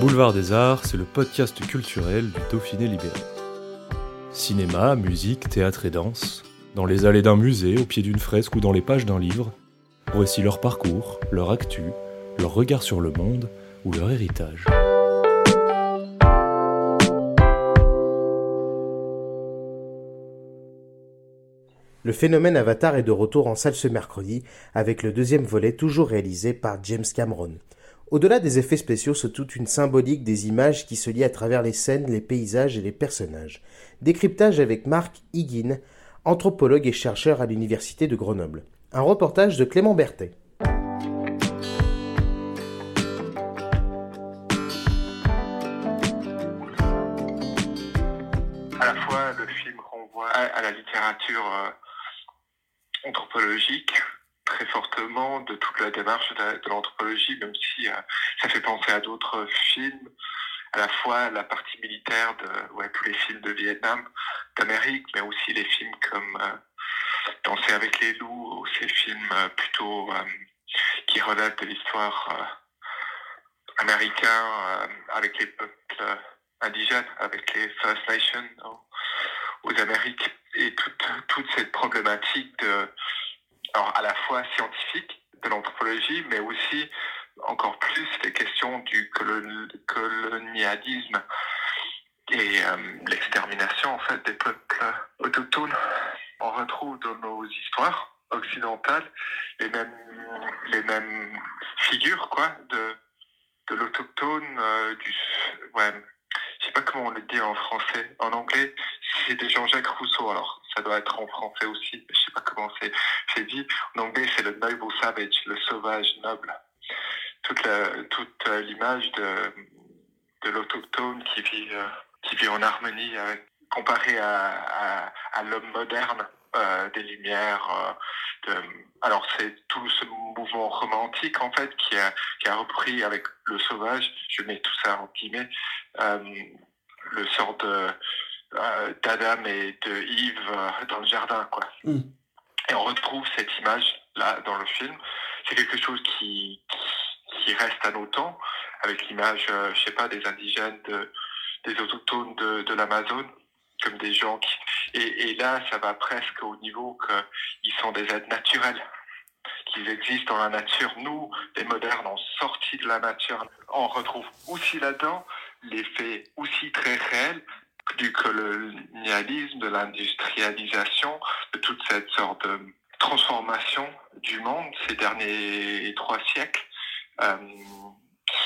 Boulevard des Arts, c'est le podcast culturel du Dauphiné libéré. Cinéma, musique, théâtre et danse, dans les allées d'un musée, au pied d'une fresque ou dans les pages d'un livre, voici leur parcours, leur actu, leur regard sur le monde ou leur héritage. Le phénomène Avatar est de retour en salle ce mercredi avec le deuxième volet toujours réalisé par James Cameron. Au-delà des effets spéciaux se toute une symbolique des images qui se lient à travers les scènes, les paysages et les personnages. Décryptage avec Marc Higuin, anthropologue et chercheur à l'Université de Grenoble. Un reportage de Clément Berthet. À la fois, le film renvoie à la littérature euh, anthropologique très fortement de toute la démarche de l'anthropologie, même si euh, ça fait penser à d'autres films, à la fois la partie militaire de tous les films de Vietnam, d'Amérique, mais aussi les films comme euh, Danser avec les loups, ou ces films euh, plutôt qui relatent de l'histoire américaine avec les peuples indigènes, avec les First Nations aux Amériques, et toute, toute cette problématique alors à la fois scientifique de l'anthropologie, mais aussi encore plus les questions du colonialisme et euh, l'extermination en fait des peuples autochtones. On retrouve dans nos histoires occidentales les mêmes les mêmes figures quoi de de l'autochtone euh, du ouais je sais pas comment on le dit en français en anglais c'est Jean-Jacques Rousseau alors ça doit être en français aussi je sais pas comment c'est dit. En anglais, c'est le noble savage, le sauvage noble. Toute toute euh, l'image de, de l'autochtone qui vit, euh, qui vit en harmonie avec, comparé à, à, l'homme moderne euh, des Lumières. alors c'est tout ce mouvement romantique en fait qui a, qui a repris avec le sauvage, je mets tout ça en guillemets, le sort de d'Adam et de Yves dans le jardin quoi. Mm. Et on retrouve cette image-là dans le film. C'est quelque chose qui, qui reste à nos temps, avec l'image, euh, je sais pas, des indigènes, de, des autochtones de, de l'Amazone, comme des gens qui... Et, et, là, ça va presque au niveau qu'ils sont des êtres naturels, qu'ils existent dans la nature. Nous, les modernes, ont sorti de la nature. On retrouve aussi là-dedans l'effet aussi très réel du colonialisme, de l'industrialisation, de toute cette sorte de transformation du monde ces derniers trois siècles, euh,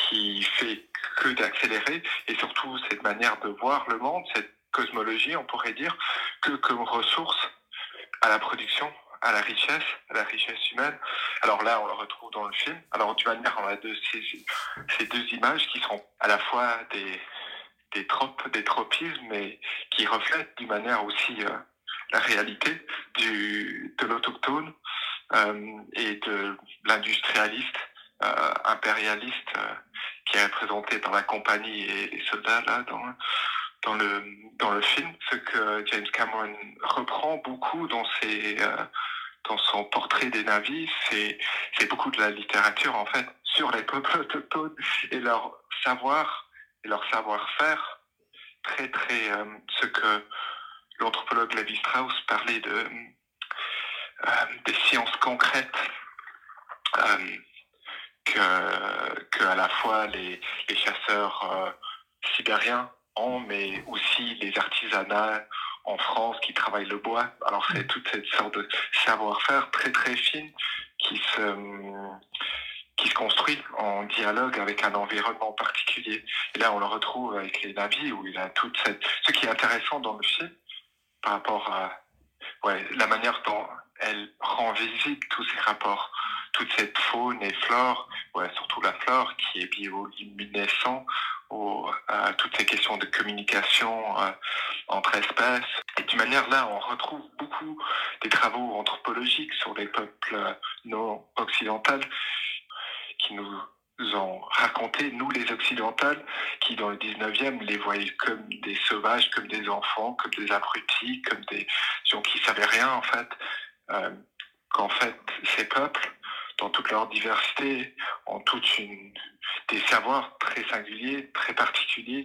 qui fait que d'accélérer, et surtout cette manière de voir le monde, cette cosmologie, on pourrait dire, que comme ressource à la production, à la richesse, à la richesse humaine. Alors là, on le retrouve dans le film. Alors d'une manière, on a ces deux images qui sont à la fois des, des tropes, des tropismes, mais qui reflètent d'une manière aussi euh, la réalité de l'autochtone euh, et de l'industrialiste euh, impérialiste qui est représenté par la compagnie et les soldats là dans dans le dans le film, ce que James Cameron reprend beaucoup dans ses dans son portrait des navis, c'est c'est beaucoup de la littérature en fait sur les peuples autochtones et leur savoir et leur savoir-faire, très très euh, ce que l'anthropologue Levi Strauss parlait de euh, des sciences concrètes euh, que, que à la fois les, les chasseurs sibériens ont, mais aussi les artisanats en France qui travaillent le bois. Alors c'est toute cette sorte de savoir-faire très très fine qui se qui se construit en dialogue avec un environnement particulier. Et là, on le retrouve avec les navis, où il a toute cette... Ce qui est intéressant dans le film, par rapport à ouais, la manière dont elle rend visible tous ces rapports toute cette faune et flore, ouais, surtout la flore qui est bioluminescent, à toutes ces questions de communication euh, entre espèces. Et d'une manière là, on retrouve beaucoup des travaux anthropologiques sur les peuples non occidentaux qui nous ont raconté, nous les occidentales, qui dans le 19e les voyaient comme des sauvages, comme des enfants, comme des abrutis, comme des gens qui savaient rien en fait, euh, qu'en fait ces peuples, dans toute leur diversité, ont toute une, des savoirs très singuliers, très particuliers.